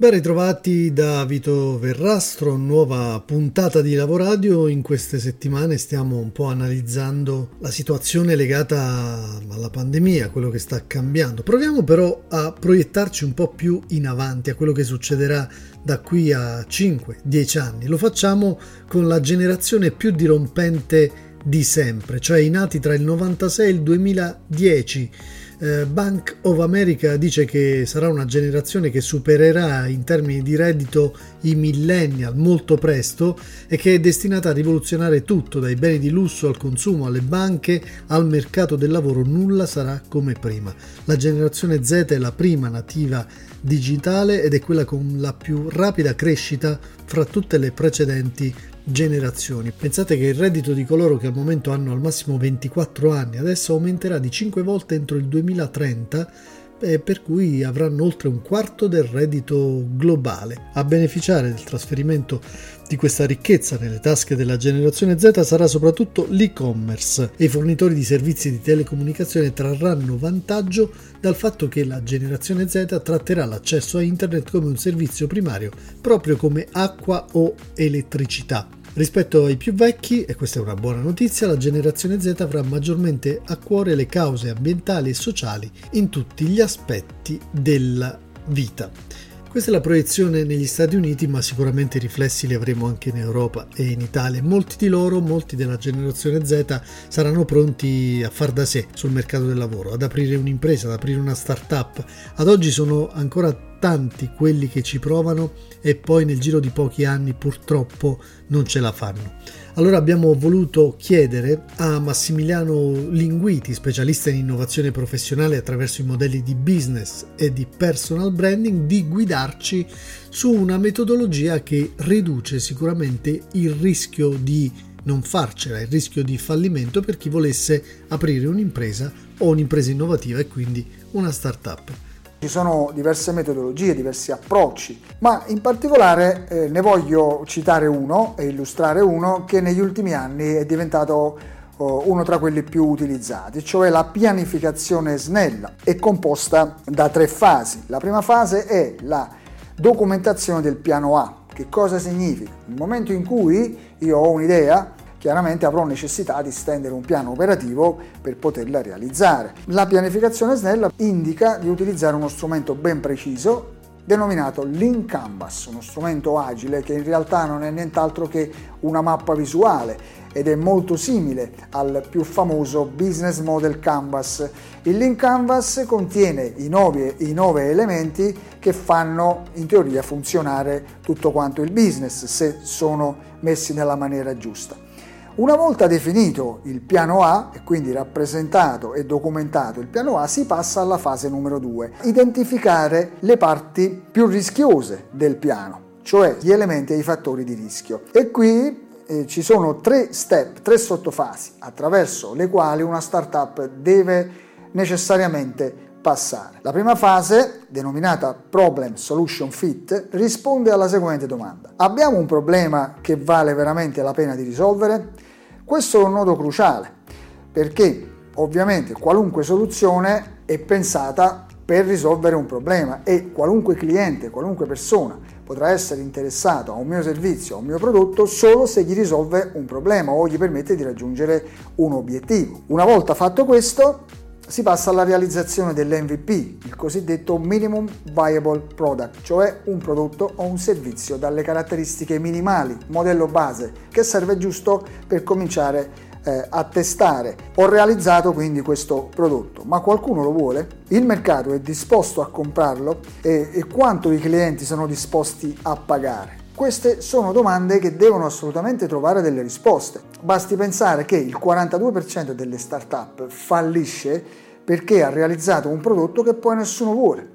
Ben ritrovati da Vito Verrastro, nuova puntata di Lavoradio. In queste settimane stiamo un po' analizzando la situazione legata alla pandemia, quello che sta cambiando. Proviamo però a proiettarci un po' più in avanti a quello che succederà da qui a 5-10 anni. Lo facciamo con la generazione più dirompente di sempre, cioè i nati tra il 96 e il 2010 eh, Bank of America dice che sarà una generazione che supererà in termini di reddito i millennial molto presto e che è destinata a rivoluzionare tutto, dai beni di lusso al consumo, alle banche, al mercato del lavoro, nulla sarà come prima. La generazione Z è la prima nativa digitale ed è quella con la più rapida crescita fra tutte le precedenti generazioni. Pensate che il reddito di coloro che al momento hanno al massimo 24 anni adesso aumenterà di 5 volte entro il 2030 per cui avranno oltre un quarto del reddito globale. A beneficiare del trasferimento di questa ricchezza nelle tasche della generazione Z sarà soprattutto l'e-commerce e i fornitori di servizi di telecomunicazione trarranno vantaggio dal fatto che la generazione Z tratterà l'accesso a internet come un servizio primario, proprio come acqua o elettricità. Rispetto ai più vecchi, e questa è una buona notizia, la generazione Z avrà maggiormente a cuore le cause ambientali e sociali in tutti gli aspetti della vita. Questa è la proiezione negli Stati Uniti, ma sicuramente i riflessi li avremo anche in Europa e in Italia. Molti di loro, molti della generazione Z, saranno pronti a far da sé sul mercato del lavoro, ad aprire un'impresa, ad aprire una start-up. Ad oggi sono ancora tanti quelli che ci provano e poi nel giro di pochi anni purtroppo non ce la fanno. Allora abbiamo voluto chiedere a Massimiliano Linguiti, specialista in innovazione professionale attraverso i modelli di business e di personal branding, di guidarci su una metodologia che riduce sicuramente il rischio di non farcela, il rischio di fallimento per chi volesse aprire un'impresa o un'impresa innovativa e quindi una startup. Ci sono diverse metodologie, diversi approcci, ma in particolare eh, ne voglio citare uno e illustrare uno che negli ultimi anni è diventato oh, uno tra quelli più utilizzati, cioè la pianificazione snella. È composta da tre fasi. La prima fase è la documentazione del piano A. Che cosa significa? Nel momento in cui io ho un'idea, chiaramente avrò necessità di stendere un piano operativo per poterla realizzare. La pianificazione snella indica di utilizzare uno strumento ben preciso denominato Lean Canvas, uno strumento agile che in realtà non è nient'altro che una mappa visuale ed è molto simile al più famoso Business Model Canvas. Il Lean Canvas contiene i nove, i nove elementi che fanno in teoria funzionare tutto quanto il business se sono messi nella maniera giusta. Una volta definito il piano A e quindi rappresentato e documentato il piano A, si passa alla fase numero 2, identificare le parti più rischiose del piano, cioè gli elementi e i fattori di rischio. E qui eh, ci sono tre step, tre sottofasi attraverso le quali una startup deve necessariamente passare. La prima fase, denominata Problem Solution Fit, risponde alla seguente domanda. Abbiamo un problema che vale veramente la pena di risolvere? Questo è un nodo cruciale perché ovviamente qualunque soluzione è pensata per risolvere un problema e qualunque cliente, qualunque persona potrà essere interessato a un mio servizio, a un mio prodotto solo se gli risolve un problema o gli permette di raggiungere un obiettivo. Una volta fatto questo, si passa alla realizzazione dell'MVP, il cosiddetto Minimum Viable Product, cioè un prodotto o un servizio dalle caratteristiche minimali, modello base, che serve giusto per cominciare eh, a testare. Ho realizzato quindi questo prodotto, ma qualcuno lo vuole? Il mercato è disposto a comprarlo e, e quanto i clienti sono disposti a pagare? Queste sono domande che devono assolutamente trovare delle risposte. Basti pensare che il 42% delle start-up fallisce perché ha realizzato un prodotto che poi nessuno vuole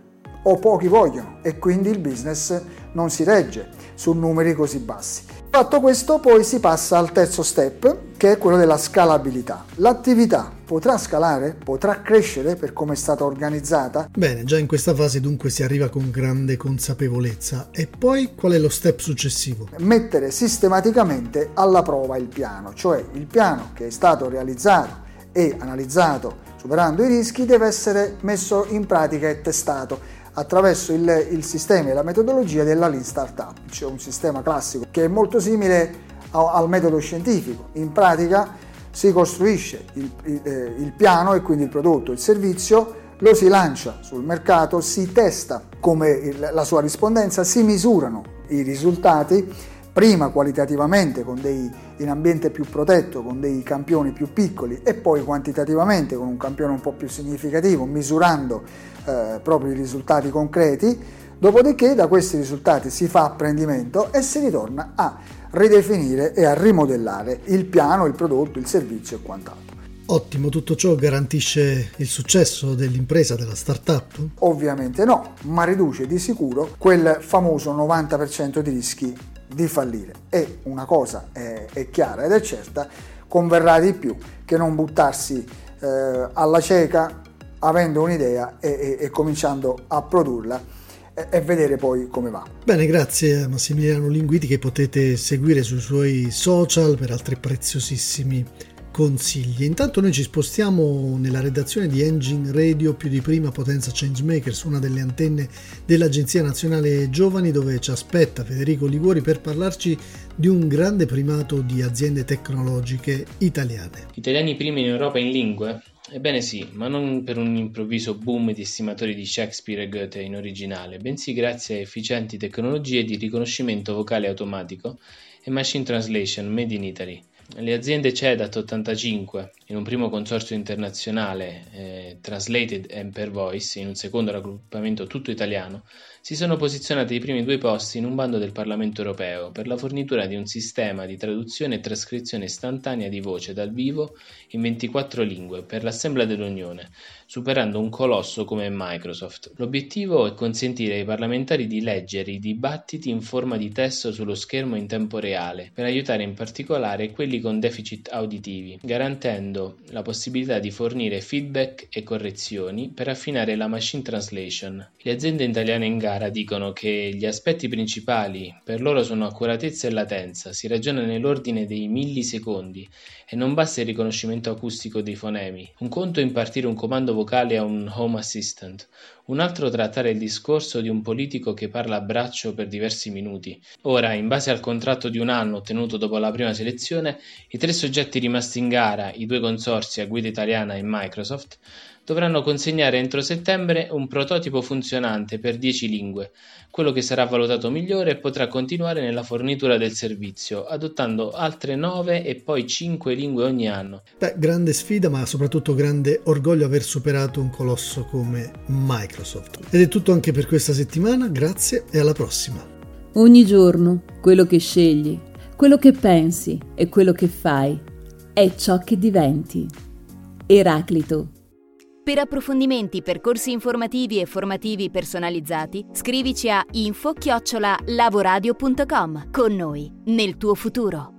o pochi vogliono e quindi il business non si regge su numeri così bassi. Fatto questo poi si passa al terzo step che è quello della scalabilità. L'attività potrà scalare? Potrà crescere per come è stata organizzata? Bene, già in questa fase dunque si arriva con grande consapevolezza. E poi qual è lo step successivo? Mettere sistematicamente alla prova il piano, cioè il piano che è stato realizzato e analizzato superando i rischi deve essere messo in pratica e testato attraverso il, il sistema e la metodologia della Lean Startup, cioè un sistema classico che è molto simile a, al metodo scientifico. In pratica si costruisce il, il, eh, il piano e quindi il prodotto, il servizio, lo si lancia sul mercato, si testa come la sua rispondenza, si misurano i risultati prima qualitativamente con dei, in ambiente più protetto con dei campioni più piccoli e poi quantitativamente con un campione un po' più significativo misurando eh, proprio i risultati concreti dopodiché da questi risultati si fa apprendimento e si ritorna a ridefinire e a rimodellare il piano, il prodotto, il servizio e quant'altro. Ottimo, tutto ciò garantisce il successo dell'impresa, della startup? Ovviamente no, ma riduce di sicuro quel famoso 90% di rischi di fallire. E una cosa è, è chiara ed è certa, converrà di più che non buttarsi eh, alla cieca avendo un'idea e, e, e cominciando a produrla e, vedere poi come va. Bene, grazie a Massimiliano Linguiti che potete seguire sui suoi social per altri preziosissimi consigli. Intanto noi ci spostiamo nella redazione di Engine Radio più di prima Potenza Changemakers, una delle antenne dell'Agenzia Nazionale Giovani dove ci aspetta Federico Liguori per parlarci di un grande primato di aziende tecnologiche italiane. Italiani primi in Europa in lingue? Ebbene sì, ma non per un improvviso boom di estimatori di Shakespeare e Goethe in originale, bensì grazie a efficienti tecnologie di riconoscimento vocale automatico e machine translation made in Italy. Le aziende CEDAT 85, in un primo consorzio internazionale eh, Translated and Per Voice, in un secondo raggruppamento tutto italiano, si sono posizionate ai primi due posti in un bando del Parlamento europeo per la fornitura di un sistema di traduzione e trascrizione istantanea di voce dal vivo in 24 lingue per l'Assemblea dell'Unione, superando un colosso come Microsoft. L'obiettivo è consentire ai parlamentari di leggere i dibattiti in forma di testo sullo schermo in tempo reale, per aiutare in particolare quelli con deficit auditivi, garantendo la possibilità di fornire feedback e correzioni per affinare la machine translation. Le aziende italiane in gara dicono che gli aspetti principali per loro sono accuratezza e latenza, si ragiona nell'ordine dei millisecondi e non basta il riconoscimento acustico dei fonemi. Un conto è impartire un comando vocale a un home assistant, un altro trattare il discorso di un politico che parla a braccio per diversi minuti. Ora, in base al contratto di un anno ottenuto dopo la prima selezione, i tre soggetti rimasti in gara, i due consorsi a guida italiana e Microsoft, dovranno consegnare entro settembre un prototipo funzionante per 10 lingue, quello che sarà valutato migliore e potrà continuare nella fornitura del servizio, adottando altre 9 e poi 5 lingue ogni anno. Beh, grande sfida, ma soprattutto grande orgoglio aver superato un colosso come Microsoft. Ed è tutto anche per questa settimana, grazie e alla prossima. Ogni giorno quello che scegli, quello che pensi e quello che fai è ciò che diventi. Eraclito per approfondimenti, percorsi informativi e formativi personalizzati, scrivici a info-lavoradio.com. Con noi, nel tuo futuro.